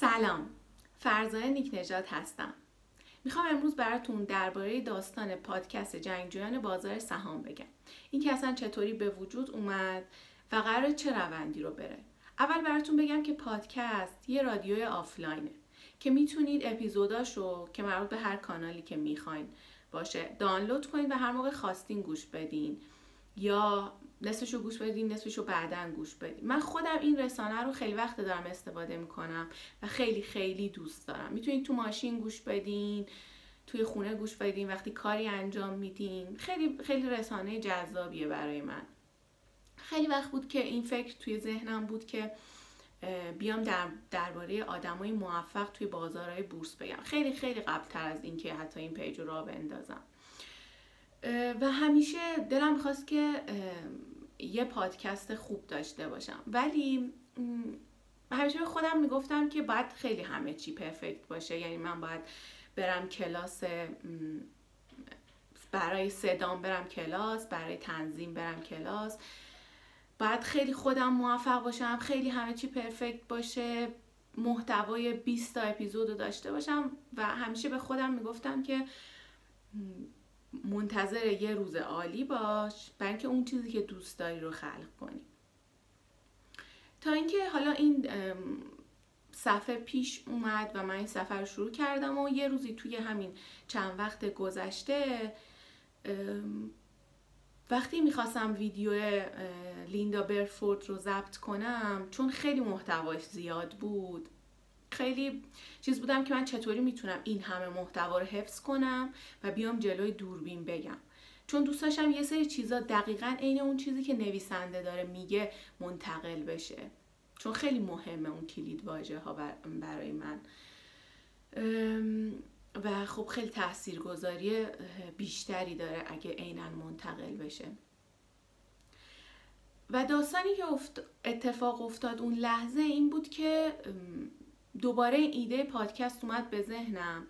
سلام. فرزانه نیک نجات هستم. می‌خوام امروز براتون درباره داستان پادکست جنگجویان بازار سهام بگم. این که اصلا چطوری به وجود اومد و قرار چه روندی رو بره. اول براتون بگم که پادکست یه رادیوی آفلاینه که می‌تونید اپیزوداش رو که مربوط به هر کانالی که می‌خواین باشه دانلود کنید و هر موقع خواستین گوش بدین یا نصفش رو گوش بدین نصفش رو بعدا گوش بدین. من خودم این رسانه رو خیلی وقت دارم استفاده می‌کنم و خیلی خیلی دوست دارم. می‌تونید تو ماشین گوش بدین توی خونه گوش بدین وقتی کاری انجام میدین. خیلی خیلی رسانه جذابیه برای من. خیلی وقت بود که این فکر توی ذهنم بود که بیام در درباره آدمای موفق توی بازارهای بورس بگم. خیلی خیلی قبل تر از اینکه حتی این پیج رو را بندازم. و همیشه دلم می‌خواست که یه پادکست خوب داشته باشم. ولی همیشه به خودم می‌گفتم که باید خیلی همه چی پرفکت باشه. یعنی من باید برم کلاس برای صدام برم کلاس برای تنظیم برم کلاس. باید خیلی خودم موفق باشم خیلی همه چی پرفکت باشه محتوای 20 تا اپیزود رو داشته باشم. و همیشه به خودم می‌گفتم که منتظر یه روز عالی باش اینکه اون چیزی که دوست داری رو خلق کنی. تا اینکه حالا این صفحه پیش اومد و من این سفر رو شروع کردم و یه روزی توی همین چند وقت گذشته وقتی می‌خواستم ویدیو لیندا برفورد رو ضبط کنم چون خیلی محتواش زیاد بود. خیلی چیز بودم که من چطوری می‌تونم این همه محتوا رو حفظ کنم و بیام جلوی دوربین بگم. چون دوست داشتم یه سری چیزا دقیقا عین اون چیزی که نویسنده داره میگه منتقل بشه. چون خیلی مهمه اون کلید واژه ها برای من. و خب خیلی تاثیرگذاری بیشتری داره اگه عینا منتقل بشه. و داستانی که اتفاق افتاد اون لحظه این بود که دوباره ایده پادکست اومد به ذهنم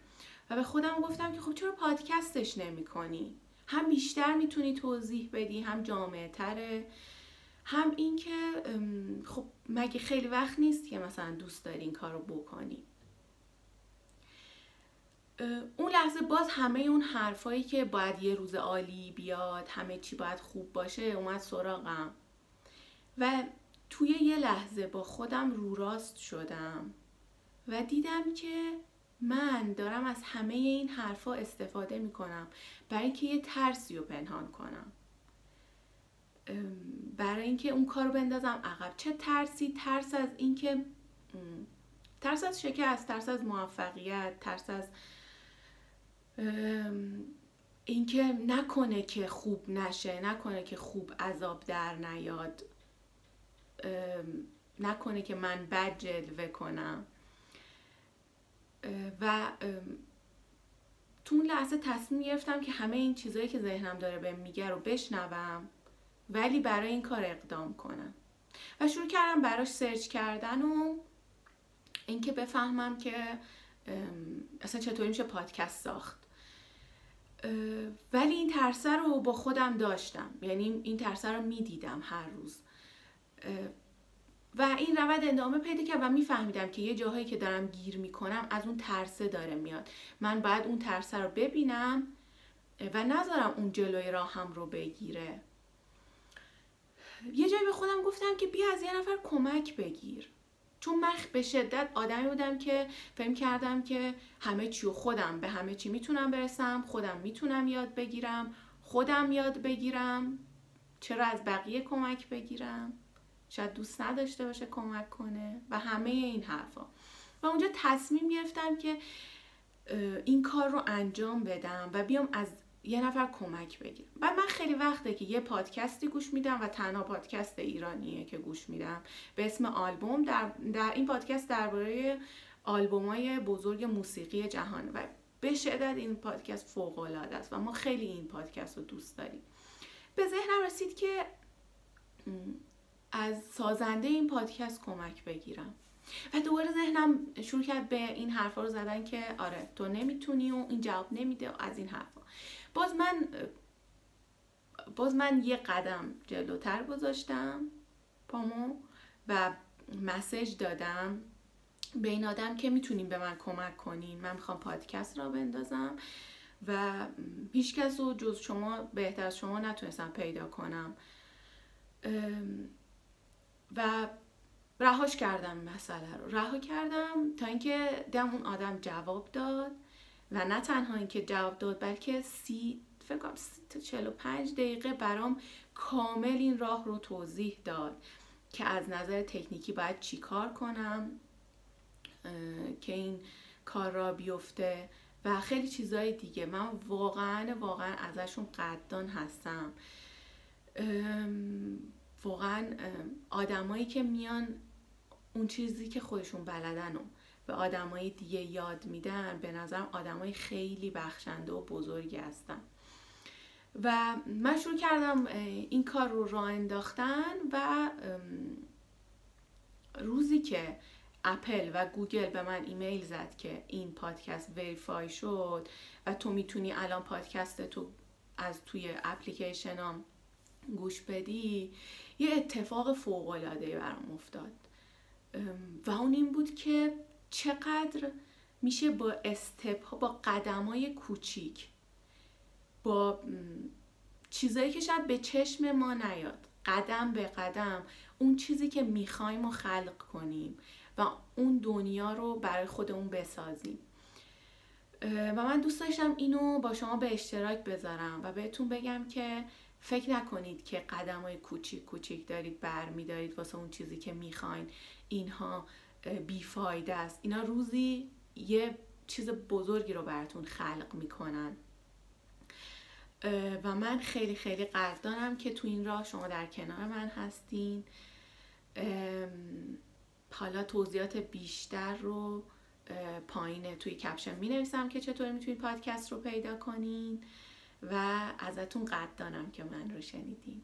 و به خودم گفتم که خب چرا پادکستش نمی کنی؟ هم بیشتر می‌تونی توضیح بدی هم جامعه تره هم اینکه خب مگه خیلی وقت نیست که مثلا دوست داری این کار رو بکنی اون لحظه باز همه اون حرفایی که باید یه روز عالی بیاد همه چی باید خوب باشه اومد سراغم. و توی یه لحظه با خودم رو راست شدم. و دیدم که من دارم از همه این حرفا استفاده می‌کنم برای اینکه یه ترسی رو پنهان کنم. برای اینکه اون کار رو بندازم عقب. چه ترسی؟ ترس از اینکه ترس از شکست ترس از موفقیت ترس از اینکه نکنه که خوب نشه نکنه که خوب عذاب در نیاد. نکنه که من بد جلوه کنم. و تو اون لحظه تصمیم گرفتم که همه این چیزهایی که ذهنم داره به میگه رو بشنوم ولی برای این کار اقدام کنم. و شروع کردم براش سرچ کردن و اینکه بفهمم که اصلا چطوری میشه پادکست ساخت. ولی این ترسه رو با خودم داشتم. یعنی این ترسه رو می‌دیدم هر روز. و این روند ادامه پیدا کرد و میفهمیدم که یه جاهایی که دارم گیر می‌کنم از اون ترسه داره میاد. من باید اون ترسه رو ببینم و نذارم اون جلوی راهم رو بگیره. یه جایی به خودم گفتم که بیا از یه نفر کمک بگیر. چون من به شدت آدمی بودم که فهم کردم که همه چی و خودم به همه چی می‌تونم برسم خودم می‌تونم یاد بگیرم خودم یاد بگیرم. چرا از بقیه کمک بگیرم؟ شاید دوست نداشته باشه کمک کنه و همه این حرفا. و اونجا تصمیم گرفتم که این کار رو انجام بدم و بیام از یه نفر کمک بگیرم. و من خیلی وقته که یه پادکستی گوش میدم و تنها پادکست ایرانیه که گوش میدم. به اسم آلبوم در, در این پادکست درباره آلبومای بزرگ موسیقی جهان و به شدت این پادکست فوق العاده است و ما خیلی این پادکست رو دوست داریم. به ذهنم رسید که از سازنده این پادکست کمک بگیرم. و دوباره ذهنم شروع کرد به این حرفا رو زدن که آره تو نمی‌تونی و این جواب نمیده از این حرفا. باز من باز من یه قدم جلوتر گذاشتم پامو و مسج دادم به این آدم که می‌تونیم به من کمک کنین. من می‌خوام پادکست را بندازم و هیچ کس رو جز شما بهتر از شما نتونستم پیدا کنم. و رهاش کردم مسئله رو. رها کردم تا اینکه دم اون آدم جواب داد و نه تنها اینکه جواب داد بلکه سی فکر کنم سی تا چلو پنج دقیقه برام کامل این راه رو توضیح داد که از نظر تکنیکی باید چی کار کنم که این کار را بیفته و خیلی چیزهای دیگه. من واقعا واقعا ازشون قدردان هستم. واقعا آدمایی که میان اون چیزی که خودشون بلدن و به آدمای دیگه یاد میدن به نظرم آدمای خیلی بخشنده و بزرگی هستن. و من شروع کردم این کار رو راه انداختن و روزی که اپل و گوگل به من ایمیل زد که این پادکست verify شد و تو می‌تونی الان پادکستتو از توی اپلیکیشن گوش بدی یه اتفاق فوق العاده برام افتاد. و اون این بود که چقدر میشه با step با قدم های کوچیک با چیزایی که شاید به چشم ما نیاد قدم به قدم اون چیزی که می‌خوایم و خلق کنیم و اون دنیا رو برای خودمون بسازیم. و من دوست داشتم اینو با شما به اشتراک بذارم و بهتون بگم که فکر نکنید که قدم های کوچیک کوچیک دارید برمیدارید واسه اون چیزی که می‌خواین. اینها بیفایده است. اینا روزی یه چیز بزرگی رو براتون خلق می‌کنن. و من خیلی خیلی قدردانم که تو این راه شما در کنار من هستین. حالا توضیحات بیشتر رو پایین توی کپشن می نویسم که چطور می‌تونید پادکست رو پیدا کنین. و ازتون قدردانم که من رو شنیدین.